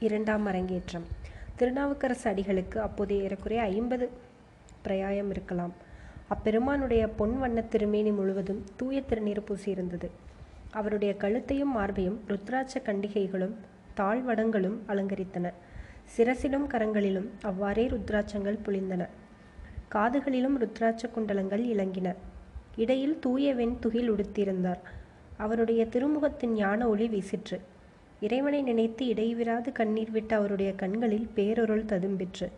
இரண்டாம் அரங்கேற்றம். திருநாவுக்கரசு அடிகளுக்கு அப்போது ஏறக்குறைய ஐம்பது பிரயாயம் இருக்கலாம். அப்பெருமானுடைய பொன் வண்ணத் திருமேனி முழுவதும் தூய திருநீர் பூசியிருந்தது. அவருடைய கழுத்தையும் மார்பையும் ருத்ராட்ச கண்டிகைகளும் தாழ்வடங்களும் அலங்கரித்தன. சிரசிலும் கரங்களிலும் அவ்வாறே ருத்ராட்சங்கள் புழிந்தன காதுகளிலும் ருத்ராட்ச குண்டலங்கள் இலங்கின. இடையில் தூய வெண் துகில் உடுத்தியிருந்தார். அவருடைய திருமுகத்தின் ஞான ஒளி வீசிற்று. இறைவனை நினைத்து இடைவிராது கண்ணீர் விட்ட அவருடைய கண்களில் பேரொருள் ததும்பிற்று.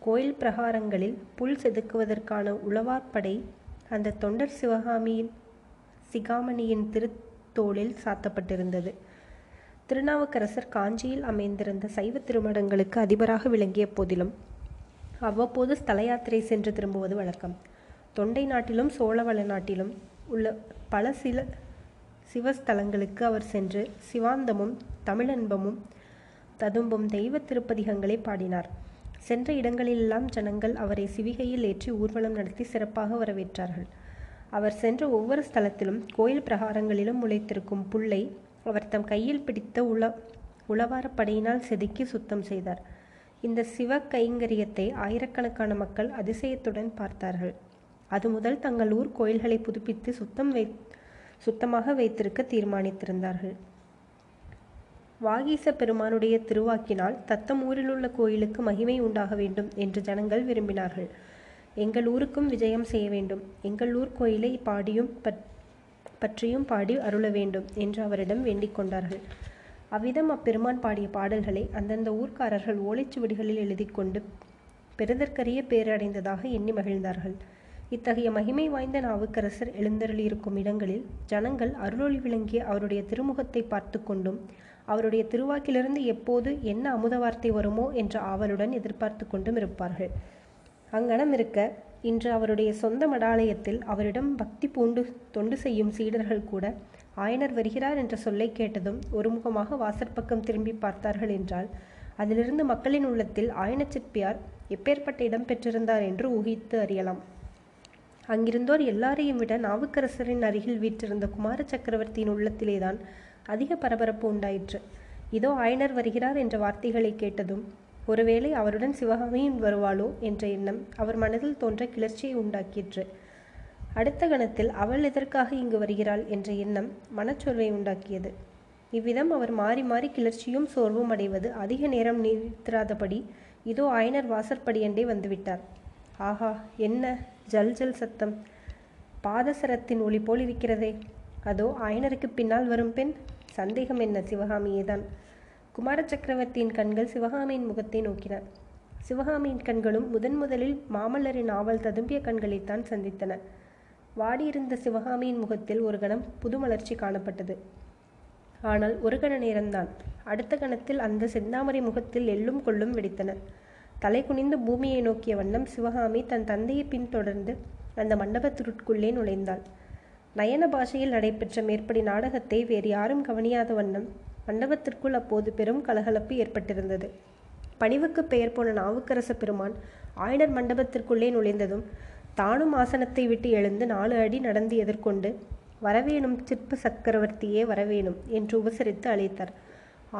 கோயில் பிரகாரங்களில் புல் செதுக்குவதற்கான உளவார்படை அந்த தொண்டர் சிவகாமியின் சிகாமணியின் திருத்தோளில் சாத்தப்பட்டிருந்தது. திருநாவுக்கரசர் காஞ்சியில் அமைந்திருந்த சைவ திருமடங்களுக்கு அதிபராக விளங்கிய போதிலும் அவ்வப்போது ஸ்தல யாத்திரை சென்று திரும்புவது வழக்கம். தொண்டை நாட்டிலும் சோழவள நாட்டிலும் உள்ள பல சில சிவஸ்தலங்களுக்கு அவர் சென்று சிவாந்தமும் தமிழன்பமும் ததும்பும் தெய்வ திருப்பதிகங்களை பாடினார். சென்ற இடங்களிலெல்லாம் ஜனங்கள் அவரை சிவிகையில் ஏற்றி ஊர்வலம் நடத்தி சிறப்பாக வரவேற்றார்கள். அவர் சென்ற ஒவ்வொரு ஸ்தலத்திலும் கோயில் பிரகாரங்களிலும் முளைத்திருக்கும் புல்லை அவர் தம் கையில் பிடித்த உள உளவாரப் படையினால் செதுக்கி சுத்தம் செய்தார். இந்த சிவ கைங்கரியத்தை ஆயிரக்கணக்கான மக்கள் அதிசயத்துடன் பார்த்தார்கள். அது முதல் தங்கள் ஊர் கோயில்களை புதுப்பித்து சுத்தம் வை சுத்தமாக வைத்திருக்க தீர்மானித்திருந்தார்கள். வாகீச பெருமானுடைய திருவாக்கினால் தத்தம் ஊரிலுள்ள கோயிலுக்கு மகிமை உண்டாக வேண்டும் என்று ஜனங்கள் விரும்பினார்கள். எங்கள் ஊருக்கும் விஜயம் செய்ய வேண்டும். எங்கள் ஊர் கோயிலை பாடியும் பற்றியும் பாடி அருள வேண்டும் என்று அவரிடம் வேண்டிக் கொண்டார்கள். அவ்விதம் அப்பெருமான் பாடிய பாடல்களை அந்தந்த ஊர்க்காரர்கள் ஓலைச்சுவடிகளில் எழுதி கொண்டு பெருதற்கரிய பேரடைந்ததாக எண்ணி மகிழ்ந்தார்கள். இத்தகைய மகிமை வாய்ந்த நாவுக்கரசர் எழுந்தருளியிருக்கும் இடங்களில் ஜனங்கள் அருளொளி விளங்கிய அவருடைய திருமுகத்தை பார்த்து கொண்டும் அவருடைய திருவாக்கிலிருந்து எப்போது என்ன அமுத வார்த்தை வருமோ என்ற ஆவலுடன் எதிர்பார்த்து கொண்டும் இருப்பார்கள். அங்கனம் இருக்க இன்று அவருடைய சொந்த மடாலயத்தில் அவரிடம் பக்தி பூண்டு தொண்டு செய்யும் சீடர்கள் கூட ஆயனர் வருகிறார் என்ற சொல்லை கேட்டதும் ஒருமுகமாக வாசற்பக்கம் திரும்பி பார்த்தார்கள் என்றால் அதிலிருந்து மக்களின் உள்ளத்தில் ஆயன சிற்பியார் எப்பேற்பட்ட இடம் பெற்றிருந்தார் என்று ஊகித்து அறியலாம். அங்கிருந்தோர் எல்லாரையும் விட நாவுக்கரசரின் அருகில் வீற்றிருந்த குமார சக்கரவர்த்தியின் உள்ளத்திலேதான் அதிக பரபரப்பு உண்டாயிற்று. இதோ ஆயனர் வருகிறார் என்ற வார்த்தைகளை கேட்டதும் ஒருவேளை அவருடன் சிவகாமியின் வருவாளோ? என்ற எண்ணம் அவர் மனதில் தோன்ற கிளர்ச்சியை உண்டாக்கிற்று. அடுத்த கணத்தில் அவள் எதற்காக இங்கு வருகிறாள்? என்ற எண்ணம் மனச்சோர்வை உண்டாக்கியது. இவ்விதம் அவர் மாறி மாறி கிளர்ச்சியும் சோர்வும் அடைவது அதிக நேரம் நீடித்திராதபடி இதோ ஆயனர் வாசற்படியண்டே வந்துவிட்டார். ஆஹா என்ன? ஜல் ஜல் சத்தம். பாதசரத்தின் ஒளி போல் இருக்கிறதே. அதோ ஆயனருக்கு பின்னால் வரும் பெண். சந்தேகம் என்ன? சிவகாமியேதான். குமார சக்கரவர்த்தியின் கண்கள் சிவகாமியின் முகத்தை நோக்கின. சிவகாமியின் கண்களும் முதன் முதலில் மாமல்லரின் ஆவல் ததும்பிய கண்களைத்தான் சந்தித்தன. வாடியிருந்த சிவகாமியின் முகத்தில் ஒரு கணம் புது மலர்ச்சி காணப்பட்டது. ஆனால் ஒரு கண நேரம்தான். அடுத்த கணத்தில் அந்த செந்தாமரை முகத்தில் எள்ளும் கொள்ளும் வெடித்தன. தலை குனிந்து பூமியை நோக்கிய வண்ணம் சிவகாமி தன் தந்தையை பின்தொடர்ந்து அந்த மண்டபத்திற்குள்ளே நுழைந்தாள். நயன பாஷையில் நடைபெற்ற மேற்படி நாடகத்தை வேறு யாரும் கவனியாத வண்ணம் மண்டபத்திற்குள் அப்போது பெரும் கலகலப்பு ஏற்பட்டிருந்தது. பணிவுக்கு பெயர் போன நாவுக்கரச பெருமான் ஆயனர் மண்டபத்திற்குள்ளே நுழைந்ததும் தானும் ஆசனத்தை விட்டு எழுந்து நாலு அடி நடந்து எதிர்கொண்டு வரவேணும் சிற்ப சக்கரவர்த்தியே வரவேணும் என்று உபசரித்து அழைத்தார்.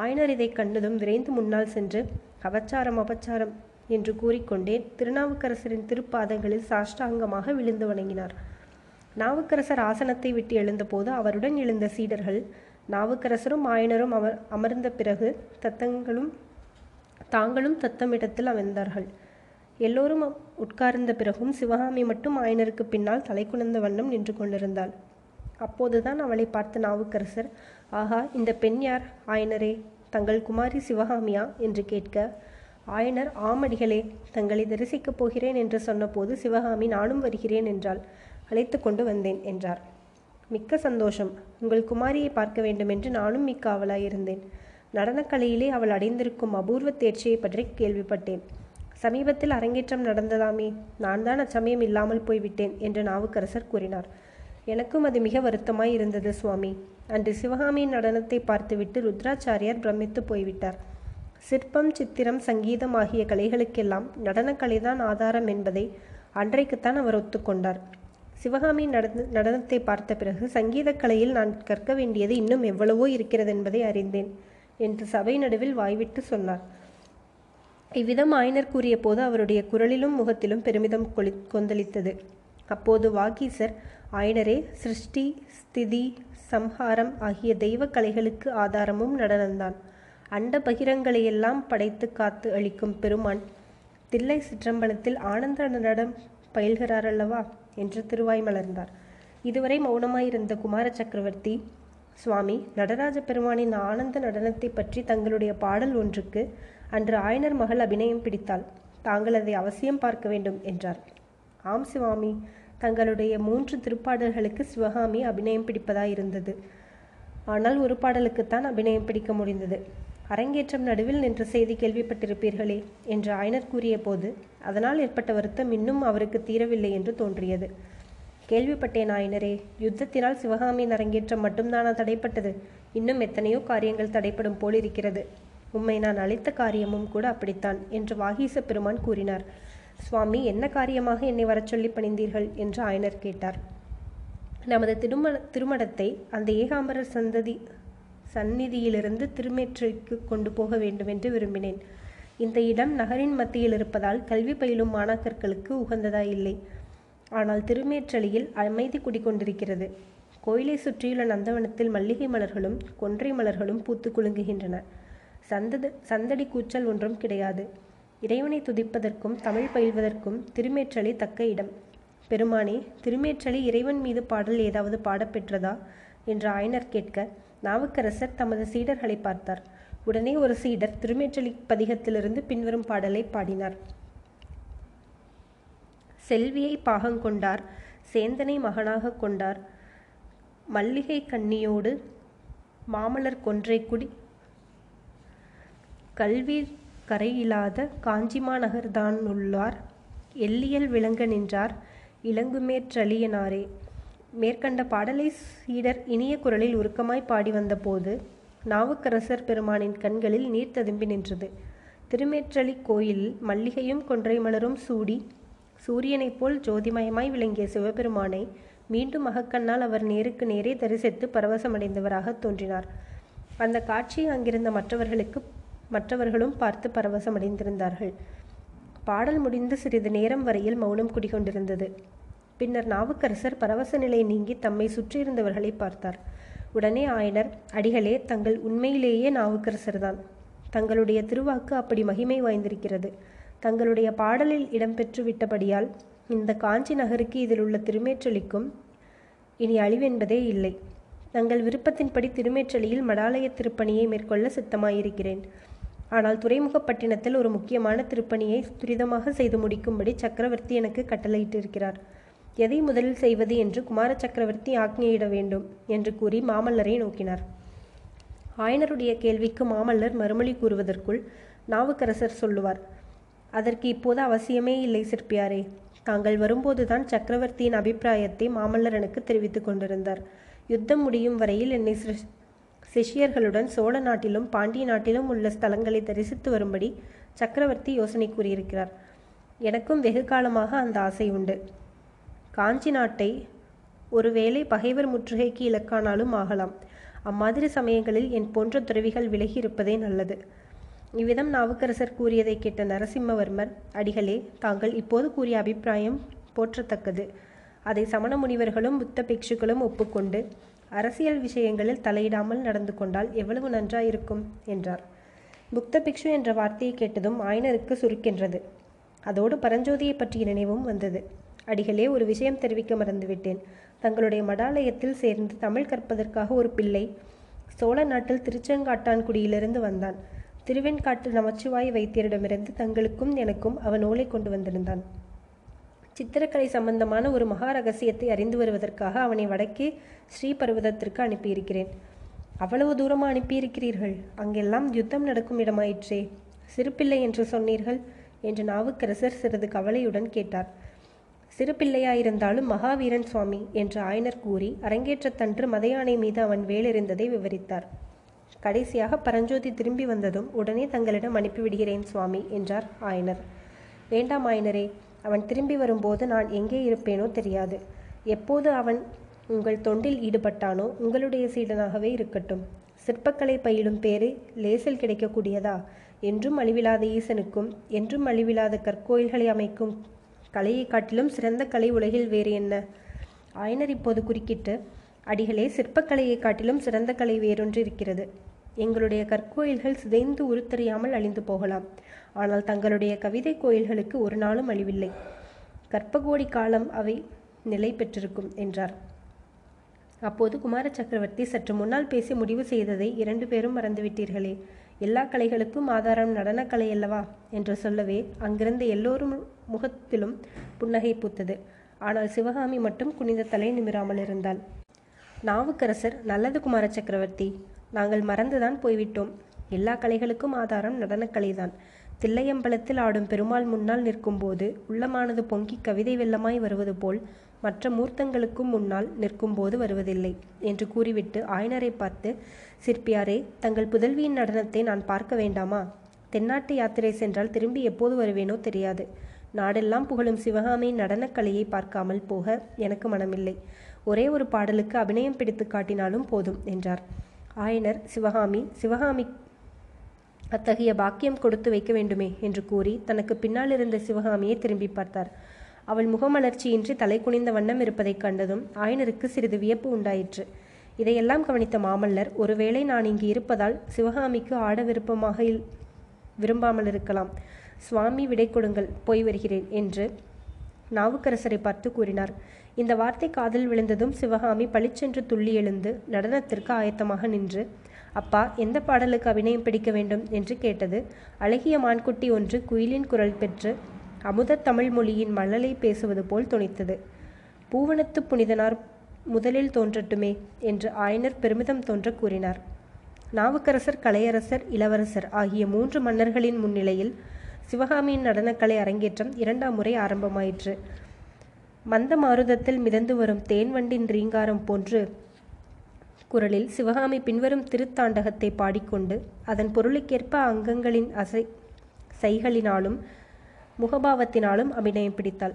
ஆயனர் இதை கண்டதும் விரைந்து முன்னால் சென்று அபச்சாரம் அபச்சாரம் என்று கூறிக்கொண்டே திருநாவுக்கரசரின் திருப்பாதங்களில் சாஷ்டாங்கமாக விழுந்து வணங்கினார். நாவுக்கரசர் ஆசனத்தை விட்டு எழுந்தபோது அவருடன் எழுந்த சீடர்கள் நாவுக்கரசரும் ஆயனரும் அமர் அமர்ந்த பிறகு தத்தங்களும் தாங்களும் தத்தமிடத்தில் அமர்ந்தார்கள். எல்லோரும் உட்கார்ந்த பிறகும் சிவகாமி மட்டும் ஆயனருக்கு பின்னால் தலை குனிந்த வண்ணம் நின்று கொண்டிருந்தாள். அப்போதுதான் அவளை பார்த்த நாவுக்கரசர் ஆகா இந்த பெண் யார்? ஆயனரே தங்கள் குமாரி சிவகாமியா? என்று கேட்க ஆயனர் ஆமடிகளே தங்களை தரிசிக்கப் போகிறேன் என்று சொன்னபோது சிவகாமி நானும் வருகிறேன் என்றாள். அழைத்து கொண்டு வந்தேன் என்றார். மிக்க சந்தோஷம். உங்கள் குமாரியை பார்க்க வேண்டும் என்று நானும் மிக்க அவளாயிருந்தேன் நடனக்கலையிலே அவள் அடைந்திருக்கும் அபூர்வ தேர்ச்சியை பற்றி கேள்விப்பட்டேன். சமீபத்தில் அரங்கேற்றம் நடந்ததாமே நான் தான் அச்சமயம் இல்லாமல் போய்விட்டேன் என்று நாவுக்கரசர் கூறினார். எனக்கும் அது மிக வருத்தமாய் இருந்தது சுவாமி. அன்று சிவகாமியின் நடனத்தை பார்த்துவிட்டு ருத்ராச்சாரியார் பிரமித்து போய்விட்டார். சிற்பம் சித்திரம் சங்கீதம் ஆகிய கலைகளுக்கெல்லாம் நடனக்கலைதான் ஆதாரம் என்பதை அன்றைக்குத்தான் அவர் ஒத்துக்கொண்டார். சிவகாமி நடன நடனத்தை பார்த்த பிறகு சங்கீதக் கலையில் நான் கற்க வேண்டியது இன்னும் எவ்வளவோ இருக்கிறது என்பதை அறிந்தேன் என்று சபை நடுவில் வாய்விட்டு சொன்னார். இவ்விதம் ஆயனர் கூறிய போது அவருடைய குரலிலும் முகத்திலும் பெருமிதம் கொளி கொந்தளித்தது. அப்போது வாகீசர் ஆயனரே சிருஷ்டி ஸ்திதி சம்ஹாரம் ஆகிய தெய்வ கலைகளுக்கு ஆதாரமும் நடனம்தான். அண்ட பகிரங்களையெல்லாம் படைத்து காத்து அளிக்கும் பெருமான் தில்லை சிற்றம்பலத்தில் ஆனந்த நடனம் பயில்கிறார் அல்லவா? என்று திருவாய் மலர்ந்தார். இதுவரை மௌனமாயிருந்த குமார சக்கரவர்த்தி சுவாமி நடராஜ பெருமானின் ஆனந்த நடனத்தை பற்றி தங்களுடைய பாடல் ஒன்றுக்கு அன்று ஆயனர் மகள் அபிநயம் பிடித்தாள் தாங்கள் அதை அவசியம் பார்க்க வேண்டும் என்றார். ஆம் சிவாமி தங்களுடைய மூன்று திருப்பாடல்களுக்கு சிவகாமி அபிநயம் பிடிப்பதாயிருந்தது. ஆனால் ஒரு பாடலுக்குத்தான் அபிநயம் பிடிக்க முடிந்தது. அரங்கேற்றம் நடுவில் நின்ற செய்தி கேள்விப்பட்டிருப்பீர்களே என்று ஆயனர் கூறிய போது அதனால் ஏற்பட்ட வருத்தம் இன்னும் அவருக்கு தீரவில்லை என்று தோன்றியது. கேள்விப்பட்டேன் ஆயனரே யுத்தத்தினால் சிவகாமியின் அரங்கேற்றம் மட்டும்தானா தடைப்பட்டது? இன்னும் எத்தனையோ காரியங்கள் தடைப்படும் போல் இருக்கிறது உம்மை நான் அழைத்த காரியமும் கூட அப்படித்தான் என்று வாகீச பெருமான் கூறினார். சுவாமி என்ன காரியமாக என்னை வரச் சொல்லி பணிந்தீர்கள்? என்று ஆயனர் கேட்டார். நமது திருமண திருமணத்தை அந்த ஏகாம்பரர் சந்ததி சந்நிதியிலிருந்து திருமேற்றலுக்கு கொண்டு போக வேண்டும் என்று விரும்பினேன். இந்த இடம் நகரின் மத்தியில் இருப்பதால் கல்வி பயிலும் மாணாக்கர்களுக்கு உகந்ததா இல்லை. ஆனால் திருமேற்றலியில் அமைதி குடிக்கொண்டிருக்கிறது கோயிலை சுற்றியுள்ள நந்தவனத்தில் மல்லிகை மலர்களும் கொன்றை மலர்களும் பூத்து குலுங்குகின்றன. சந்தது சந்தடி கூச்சல் ஒன்றும் கிடையாது. இறைவனை துதிப்பதற்கும் தமிழ் பயில்வதற்கும் திருமேற்றலி தக்க இடம். பெருமானே திருமேற்றலி இறைவன் மீது பாடல் ஏதாவது பாடப்பெற்றதா என்று ஆயனர் கேட்க நாவுக்கரசர் தமது சீடர்களை பார்த்தார். உடனே ஒரு சீடர் திருமேற்றலி பதிகத்திலிருந்து பின்வரும் பாடலை பாடினார். செல்வியை பாகங்கொண்டார் சேந்தனை மகனாக கொண்டார் மல்லிகை கண்ணியோடு மாமலர் கொன்றை குடி கல்வி கரையில்லாத காஞ்சிமாநகர்தான் உள்ளார் எல்லியல் விளங்க நின்றார் இளங்குமேற்றலியனாரே மேற்கண்ட பாடலை சீடர் இனிய குரலில் உருக்கமாய் பாடி வந்தபோது நாவுக்கரசர் பெருமானின் கண்களில் நீர் ததும்பி நின்றது. திருமேற்றலி கோயிலில் மல்லிகையும் கொன்றை மலரும் சூடி சூரியனைப் போல் ஜோதிமயமாய் விளங்கிய சிவபெருமானை மீண்டும் அகக்கண்ணால் அவர் நேருக்கு நேரே தரிசித்து பரவசமடைந்தவராக தோன்றினார். அந்த காட்சியை அங்கிருந்த மற்றவர்களுக்கு மற்றவர்களும் பார்த்து பரவசமடைந்திருந்தார்கள். பாடல் முடிந்து சிறிது நேரம் வரையில் மௌனம் குடிகொண்டிருந்தது. பின்னர் நாவுக்கரசர் பரவச நிலை நீங்கி தம்மை சுற்றியிருந்தவர்களை பார்த்தார். உடனே ஆயனர் அடிகளே தங்கள் உண்மையிலேயே நாவுக்கரசர்தான். தங்களுடைய திருவாக்கு அப்படி மகிமை வாய்ந்திருக்கிறது. தங்களுடைய பாடலில் இடம்பெற்று விட்டபடியால் இந்த காஞ்சி நகருக்கு இதில் உள்ள திருமேற்றலிக்கும் இனி அழிவென்பதே இல்லை. தங்கள் விருப்பத்தின்படி திருமேற்றலியில் மடாலய திருப்பணியை மேற்கொள்ள சித்தமாயிருக்கிறேன். ஆனால் துறைமுகப்பட்டினத்தில் ஒரு முக்கியமான திருப்பணியை துரிதமாக செய்து முடிக்கும்படி சக்கரவர்த்தி எனக்கு கட்டளையிட்டிருக்கிறார். எதை முதலில் செய்வது என்று குமார சக்கரவர்த்தி ஆக்ஞையிட வேண்டும் என்று கூறி மாமல்லரை நோக்கினார். ஆயனருடைய கேள்விக்கு மாமல்லர் மறுமொழி கூறுவதற்குள் நாவுக்கரசர் சொல்லுவார் அதற்கு இப்போது அவசியமே இல்லை சிற்பியாரே. தாங்கள் வரும்போதுதான் சக்கரவர்த்தியின் அபிப்பிராயத்தை மாமல்லர் எனக்கு தெரிவித்துக் கொண்டிருந்தார். யுத்தம் முடியும் வரையில் என்னை சிஷியர்களுடன் சிஷ்யர்களுடன் சோழ நாட்டிலும் பாண்டிய நாட்டிலும் உள்ள ஸ்தலங்களை தரிசித்து வரும்படி சக்கரவர்த்தி யோசனை கூறியிருக்கிறார். எனக்கும் வெகு காலமாக அந்த ஆசை உண்டு. காஞ்சி நாட்டை ஒருவேளை பகைவர் முற்றுகைக்கு இலக்கானாலும் ஆகலாம். அம்மாதிரி சமயங்களில் என் போன்ற துறவிகள் விலகி இருப்பதே நல்லது. இவ்விதம் நாவுக்கரசர் கூறியதை கேட்ட நரசிம்மவர்மர் அடிகளே தாங்கள் இப்போது கூறிய அபிப்பிராயம் போற்றத்தக்கது. அதை சமண முனிவர்களும் புத்த பிக்ஷுக்களும் ஒப்புக்கொண்டு அரசியல் விஷயங்களில் தலையிடாமல் நடந்து கொண்டால் எவ்வளவு நன்றாயிருக்கும்? என்றார். புத்த பிக்ஷு என்ற வார்த்தையை கேட்டதும் ஆயனருக்கு சுருக்கென்றது. அதோடு பரஞ்சோதியை பற்றிய நினைவும் வந்தது. அடிகளே ஒரு விஷயம் தெரிவிக்க மறந்துவிட்டேன். தங்களுடைய மடாலயத்தில் சேர்ந்து தமிழ் கற்பதற்காக ஒரு பிள்ளை சோழ நாட்டில் திருச்செங்காட்டான்குடியிலிருந்து வந்தான். திருவெண்காட்டு நமச்சிவாய் வைத்தியரிடமிருந்து தங்களுக்கும் எனக்கும் அவன் ஓலை கொண்டு வந்திருந்தான். சித்திரக்கலை சம்பந்தமான ஒரு மகா ரகசியத்தை அறிந்து வருவதற்காக அவனை வடக்கே ஸ்ரீபர்வதத்திற்கு அனுப்பியிருக்கிறேன். அவ்வளவு தூரமாக அனுப்பியிருக்கிறீர்கள்? அங்கெல்லாம் யுத்தம் நடக்கும் இடமாயிற்றே. சிறுபிள்ளை என்று சொன்னீர்கள்? என்று நாவுக்கரசர் சிறிது கவலையுடன் கேட்டார். சிறு பிள்ளையாயிருந்தாலும் மகாவீரன் சுவாமி என்று ஆயனர் கூறி அரங்கேற்றத்தன்று மதையானை மீது அவன் வேலெறிந்ததை விவரித்தார். கடைசியாக பரஞ்சோதி திரும்பி வந்ததும் உடனே தங்களிடம் அனுப்பிவிடுகிறேன் சுவாமி என்றார் ஆயனர். வேண்டாம் ஆயனரே அவன் திரும்பி வரும்போது நான் எங்கே இருப்பேனோ தெரியாது. எப்போது அவன் உங்கள் தொண்டில் ஈடுபட்டானோ உங்களுடைய சீடனாகவே இருக்கட்டும். சிற்பக்கலை பயிலும் பேறு லேசில் கிடைக்கக்கூடியதா? என்றும் அழிவிலாத ஈசனுக்கும் என்றும் அழிவிலாத கற்கோயில்களை அமைக்கும் கலையை காட்டிலும் சிறந்த கலை உலகில் வேறு என்ன? ஆயனர் இப்போது குறுக்கிட்டு அடிகளே சிற்பக்கலையை காட்டிலும் சிறந்த கலை வேறொன்று இருக்கிறது. எங்களுடைய கற்கோயில்கள் சிதைந்து உருத்தறியாமல் அழிந்து போகலாம். ஆனால் தங்களுடைய கவிதை கோயில்களுக்கு ஒரு நாளும் அழிவில்லை. கற்பகோடி காலம் அவை நிலை பெற்றிருக்கும் என்றார். அப்போது குமார சக்கரவர்த்தி சற்று முன்னால் பேசி முடிவு செய்ததை இரண்டு பேரும் மறந்துவிட்டீர்களே. எல்லா கலைகளுக்கும் ஆதாரம் நடனக்கலை அல்லவா? என்று சொல்லவே அங்கிருந்த எல்லோரும் முகத்திலும் புன்னகை பூத்தது. ஆனால் சிவகாமி மட்டும் குனிந்த தலை நிமிராமல் இருந்தாள். நாவுக்கரசர் நல்லது குமார சக்கரவர்த்தி. நாங்கள் மறந்துதான் போய்விட்டோம். எல்லா கலைகளுக்கும் ஆதாரம் நடனக்கலைதான். தில்லையம்பலத்தில் ஆடும் பெருமாள் முன்னால் நிற்கும்போது உள்ளமானது பொங்கி கவிதை வெள்ளமாய் வருவது போல் மற்ற மூர்த்தங்களுக்கும் முன்னால் நிற்கும்போது வருவதில்லை என்று கூறிவிட்டு ஆயனரை பார்த்து சிற்பியாரே தங்கள் புதல்வியின் நடனத்தை நான் பார்க்க வேண்டாமா? தென்னாட்டு யாத்திரை சென்றால் திரும்பி எப்போது வருவேனோ தெரியாது. நாடெல்லாம் புகழும் சிவகாமியின் நடனக்கலையை பார்க்காமல் போக எனக்கு மனமில்லை. ஒரே ஒரு பாடலுக்கு அபிநயம் பிடித்து காட்டினாலும் போதும் என்றார். ஆயனர் சிவகாமி சிவகாமி அத்தகைய பாக்கியம் கொடுத்து வைக்க வேண்டுமே என்று கூறி தனக்கு பின்னால் இருந்த சிவகாமியை திரும்பி பார்த்தார். அவள் முகமலர்ச்சியின்றி தலை குனிந்த வண்ணம் இருப்பதைக் கண்டதும் ஆயனருக்கு சிறிது வியப்பு உண்டாயிற்று. இதையெல்லாம் கவனித்த மாமல்லர் ஒருவேளை நான் இங்கு இருப்பதால் சிவகாமிக்கு ஆட விருப்பமாக விரும்பாமல் இருக்கலாம் சுவாமி விடை கொடுங்கள் போய் வருகிறேன் என்று நாவுக்கரசரை பார்த்து கூறினார். இந்த வார்த்தை காதில் விழுந்ததும் சிவகாமி பளிச்சென்று துள்ளி எழுந்து நடனத்திற்கு ஆயத்தமாக நின்று அப்பா எந்த பாடலுக்கு அபிநயம் பிடிக்க வேண்டும்? என்று கேட்டது. அழகிய மான்குட்டி ஒன்று குயிலின் குரல் பெற்று அமுத தமிழ் மொழியின் மழலை பேசுவது போல் துணித்தது பூவனத்து புனிதனார் முதலில் தோன்றட்டுமே என்று ஆயனர் பெருமிதம் தோன்ற கூறினார். நாவுக்கரசர் கலையரசர் இளவரசர் ஆகிய மூன்று மன்னர்களின் முன்னிலையில் சிவகாமியின் நடனக்கலை அரங்கேற்றம் இரண்டாம் முறை ஆரம்பமாயிற்று. மந்த மாருதத்தில் மிதந்து வரும் தேன்வண்டின் ரீங்காரம் போன்று குரலில் சிவகாமி பின்வரும் திருத்தாண்டகத்தை பாடிக்கொண்டு அதன் பொருளுக்கேற்ப அங்கங்களின் அசை சைகளினாலும் முகபாவத்தினாலும் அபிநயம் பிடித்தாள்.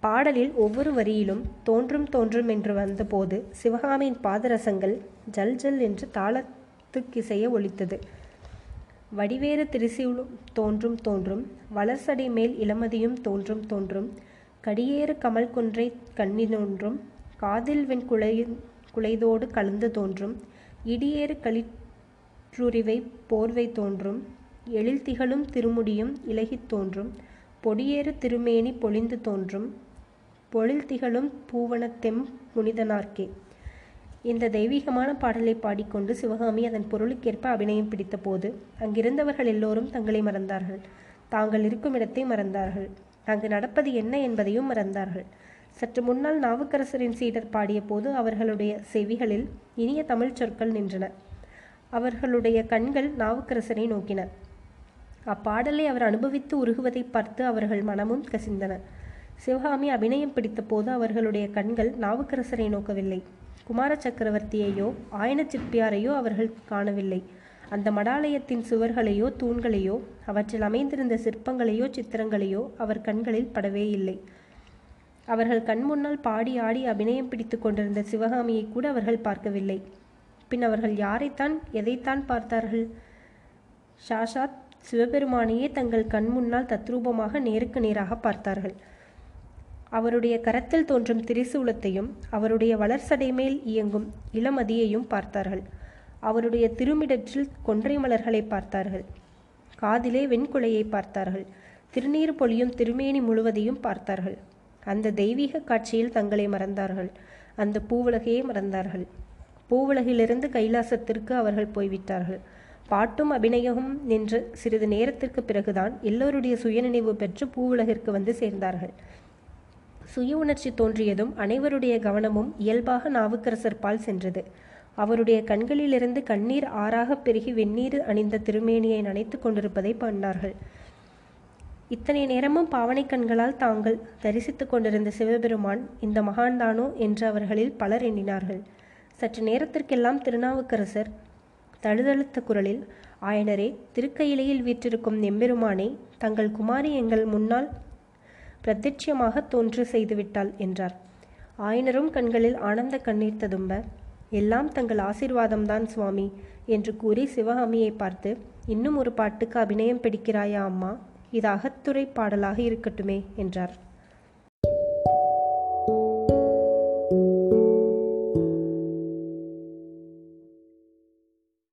பாடலில் ஒவ்வொரு வரியிலும் தோன்றும் தோன்றும் என்று வந்தபோது சிவகாமியின் பாதரசங்கள் ஜல் ஜல் என்று தாளத்துக்கிசைய ஒலித்தது. வடிவேறு திரிசூலும் தோன்றும் தோன்றும். வளர்சடை மேல் இளமதியும் தோன்றும் தோன்றும். கடியேறு கமல் குன்றை கண்ணினொன்றும். காதில் வெண் குலை குலைதோடு கலந்து தோன்றும். இடியேறு களிற்றுரிவை போர்வை தோன்றும். எழில் திகழும் திருமுடியும் இலகித் தோன்றும். பொடியேறு திருமேனி பொழிந்து தோன்றும். பொழில் திகழும் பூவனத்தெம் புனிதனார்க்கே. இந்த தெய்வீகமான பாடலை பாடிக்கொண்டு சிவகாமி அதன் பொருளுக்கேற்ப அபிநயம் பிடித்தபோது அங்கிருந்தவர்கள் எல்லோரும் தங்களை மறந்தார்கள். தாங்கள் இருக்கும் இடத்தை மறந்தார்கள். அங்கு நடப்பது என்ன என்பதையும் மறந்தார்கள். சற்று முன்னால் நாவுக்கரசரின் சீடர் பாடிய போது அவர்களுடைய செவிகளில் இனிய தமிழ் சொற்கள் நின்றன. அவர்களுடைய கண்கள் நாவுக்கரசரை நோக்கின. அப்பாடலை அவர் அனுபவித்து உருகுவதை பார்த்து அவர்கள் மனமும் கசிந்தன. சிவகாமி அபிநயம் பிடித்தபோது அவர்களுடைய கண்கள் நாவுக்கரசரை நோக்கவில்லை. குமார சக்கரவர்த்தியையோ ஆயன சிற்பியாரையோ அவர்கள் காணவில்லை. அந்த மடாலயத்தின் சுவர்களையோ தூண்களையோ அவற்றில் அமைந்திருந்த சிற்பங்களையோ சித்திரங்களையோ அவர் கண்களில் படவே இல்லை. அவர்கள் கண் முன்னால் பாடி ஆடி அபிநயம் பிடித்து கொண்டிருந்த சிவகாமியை கூட அவர்கள் பார்க்கவில்லை. பின் அவர்கள் யாரைத்தான் எதைத்தான் பார்த்தார்கள்? ஷாஷாத் சிவபெருமானையே தங்கள் கண் முன்னால் தத்ரூபமாக நேருக்கு நேராக பார்த்தார்கள். அவருடைய கரத்தில் தோன்றும் திரிசூலத்தையும் அவருடைய வளர்சடை மேல் இயங்கும் இளமதியையும் பார்த்தார்கள். அவருடைய திருமிடற்றில் கொன்றை மலர்களை பார்த்தார்கள். காதிலே வெண்குலையை பார்த்தார்கள். திருநீர் பொழியும் திருமேனி முழுவதையும் பார்த்தார்கள். அந்த தெய்வீக காட்சியில் தங்களை மறந்தார்கள். அந்த பூவுலகையே மறந்தார்கள். பூவுலகிலிருந்து கைலாசத்திற்கு அவர்கள் போய்விட்டார்கள். பாட்டும் அபிநயமும் நின்று சிறிது நேரத்திற்கு பிறகுதான் எல்லோருடைய சுயநினைவு பெற்று பூவுலகிற்கு வந்து சேர்ந்தார்கள். சுய உணர்ச்சி தோன்றியதும் அனைவருடைய கவனமும் இயல்பாக நாவுக்கரசர் பால் சென்றது. அவருடைய கண்களிலிருந்து கண்ணீர் ஆறாக பெருகி வெந்நீர் அணிந்த திருமேனியை நனைத்து கொண்டிருப்பதை பண்ணார்கள் இத்தனை நேரமும் பாவனை கண்களால் தாங்கள் தரிசித்துக் கொண்டிருந்த சிவபெருமான் இந்த மகான்தானோ? என்று அவர்களில் பலர் எண்ணினார்கள். சற்று நேரத்திற்கெல்லாம் திருநாவுக்கரசர் தழுதழுத்த குரலில் ஆயனரே திருக்கையிலையில் வீற்றிருக்கும் எம்பெருமானை தங்கள் குமாரி எங்கள் முன்னால் பிரத்யட்சியமாக தோன்று செய்துவிட்டாள் என்றார். ஆயனரும் கண்களில் ஆனந்த கண்ணீர் ததும்ப எல்லாம் தங்கள் ஆசிர்வாதம்தான் சுவாமி என்று கூறி சிவகாமியை பார்த்து இன்னும் ஒரு பாட்டுக்கு அபிநயம் பிடிக்கிறாயா அம்மா? இது அகத்துறை பாடலாக இருக்கட்டுமே என்றார்.